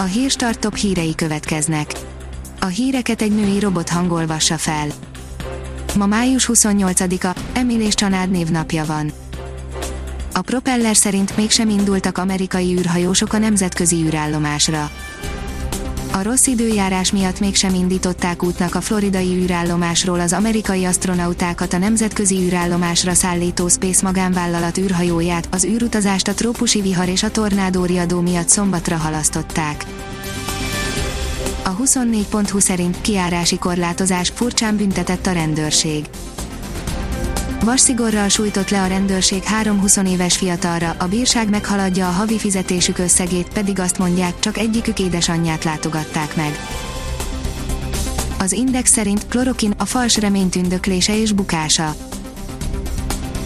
A hírstart top hírei következnek. A híreket egy női robot hangolvassa fel. Ma május 28-a, Emil és Csanád névnapja van. A propeller szerint mégsem indultak amerikai űrhajósok a nemzetközi űrállomásra. A rossz időjárás miatt mégsem indították útnak a floridai űrállomásról az amerikai astronautákat a nemzetközi űrállomásra szállító Space magánvállalat űrhajóját, az űrutazást a trópusi vihar és a tornádó riadó miatt szombatra halasztották. A 24.20 szerint kiárási korlátozás furcsán büntetett a rendőrség. Vasszigorral sújtott le a rendőrség három 20 éves fiatalra, a bírság meghaladja a havi fizetésük összegét, pedig azt mondják, csak egyikük édesanyját látogatták meg. Az Index szerint klorokin a fals remény tündöklése és bukása.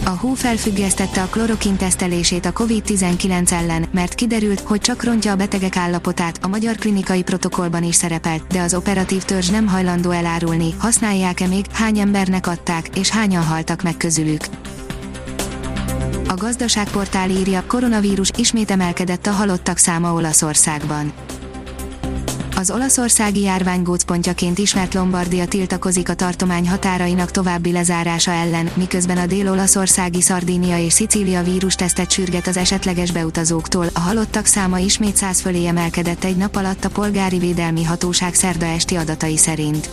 A HU felfüggesztette a klorokin tesztelését a COVID-19 ellen, mert kiderült, hogy csak rontja a betegek állapotát, a magyar klinikai protokollban is szerepelt, de az operatív törzs nem hajlandó elárulni, használják-e még, hány embernek adták, és hányan haltak meg közülük. A gazdaságportál írja, koronavírus ismét emelkedett a halottak száma Olaszországban az olaszországi járvány gócpontjaként ismert Lombardia tiltakozik a tartomány határainak további lezárása ellen, miközben a dél-olaszországi Szardínia és Szicília vírustesztet sürget az esetleges beutazóktól, a halottak száma ismét száz fölé emelkedett egy nap alatt a polgári védelmi hatóság szerda esti adatai szerint.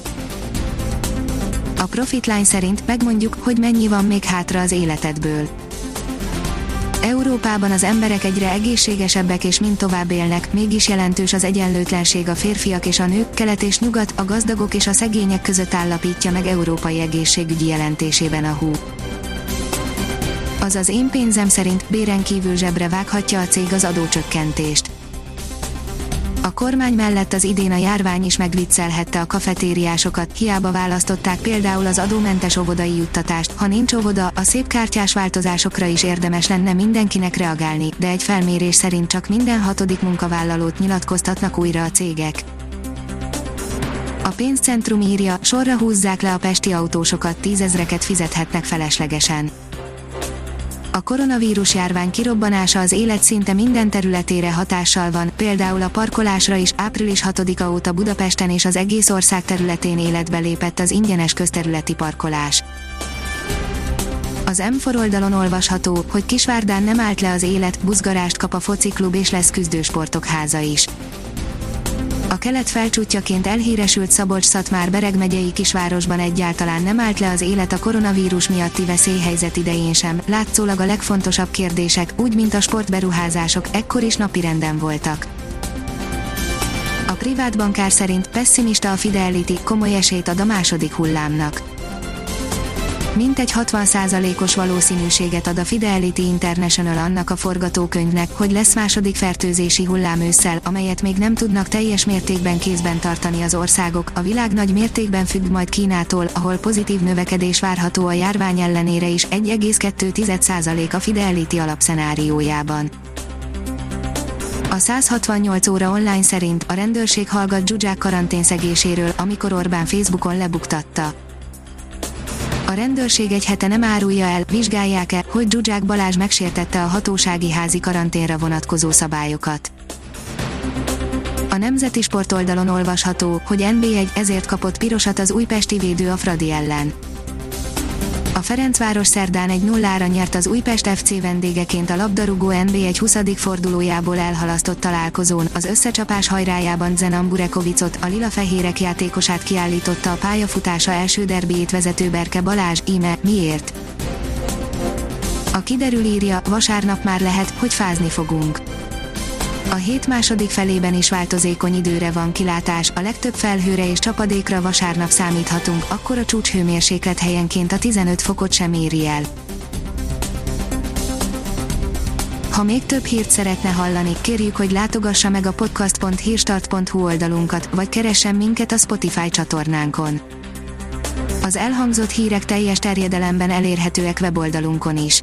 A Profitline szerint megmondjuk, hogy mennyi van még hátra az életedből Európában az emberek egyre egészségesebbek és mind tovább élnek, mégis jelentős az egyenlőtlenség a férfiak és a nők, kelet és nyugat, a gazdagok és a szegények között állapítja meg európai egészségügyi jelentésében a HU. Az én pénzem szerint béren kívül zsebre vághatja a cég az adócsökkentést kormány mellett az idén a járvány is megviccelhette a kafetériásokat, hiába választották például az adómentes óvodai juttatást, ha nincs óvoda, a szép kártyás változásokra is érdemes lenne mindenkinek reagálni, de egy felmérés szerint csak minden hatodik munkavállalót nyilatkoztatnak újra a cégek. A pénzcentrum írja, sorra húzzák le a pesti autósokat, tízezreket fizethetnek feleslegesen a koronavírus járvány kirobbanása az élet szinte minden területére hatással van, például a parkolásra is április 6-a óta Budapesten és az egész ország területén életbe lépett az ingyenes közterületi parkolás. Az m oldalon olvasható, hogy Kisvárdán nem állt le az élet, buzgarást kap a fociklub és lesz küzdősportok háza is. A kelet felcsútjaként elhíresült Szabolcs-Szatmár Bereg megyei kisvárosban egyáltalán nem állt le az élet a koronavírus miatti veszélyhelyzet idején sem, látszólag a legfontosabb kérdések, úgy mint a sportberuházások, ekkor is napirenden voltak. A privát bankár szerint pessimista a Fidelity, komoly esélyt ad a második hullámnak mintegy 60%-os valószínűséget ad a Fidelity International annak a forgatókönyvnek, hogy lesz második fertőzési hullám ősszel, amelyet még nem tudnak teljes mértékben kézben tartani az országok. A világ nagy mértékben függ majd Kínától, ahol pozitív növekedés várható a járvány ellenére is 1,2% a Fidelity alapszenáriójában. A 168 óra online szerint a rendőrség hallgat Zsuzsák karanténszegéséről, amikor Orbán Facebookon lebuktatta a rendőrség egy hete nem árulja el, vizsgálják-e, hogy Zsuzsák Balázs megsértette a hatósági házi karanténra vonatkozó szabályokat. A Nemzeti Sport oldalon olvasható, hogy NB1 ezért kapott pirosat az újpesti védő a Fradi ellen. A Ferencváros szerdán egy nullára nyert az Újpest FC vendégeként a labdarúgó NB1 20. fordulójából elhalasztott találkozón, az összecsapás hajrájában Zenan Burekovicot, a lila-fehérek játékosát kiállította a pályafutása első derbiét vezető Berke Balázs, íme, miért? A kiderül írja, vasárnap már lehet, hogy fázni fogunk. A hét második felében is változékony időre van kilátás, a legtöbb felhőre és csapadékra vasárnap számíthatunk, akkor a csúcshőmérséklet helyenként a 15 fokot sem éri el. Ha még több hírt szeretne hallani, kérjük, hogy látogassa meg a podcast.hírstart.hu oldalunkat, vagy keressen minket a Spotify csatornánkon. Az elhangzott hírek teljes terjedelemben elérhetőek weboldalunkon is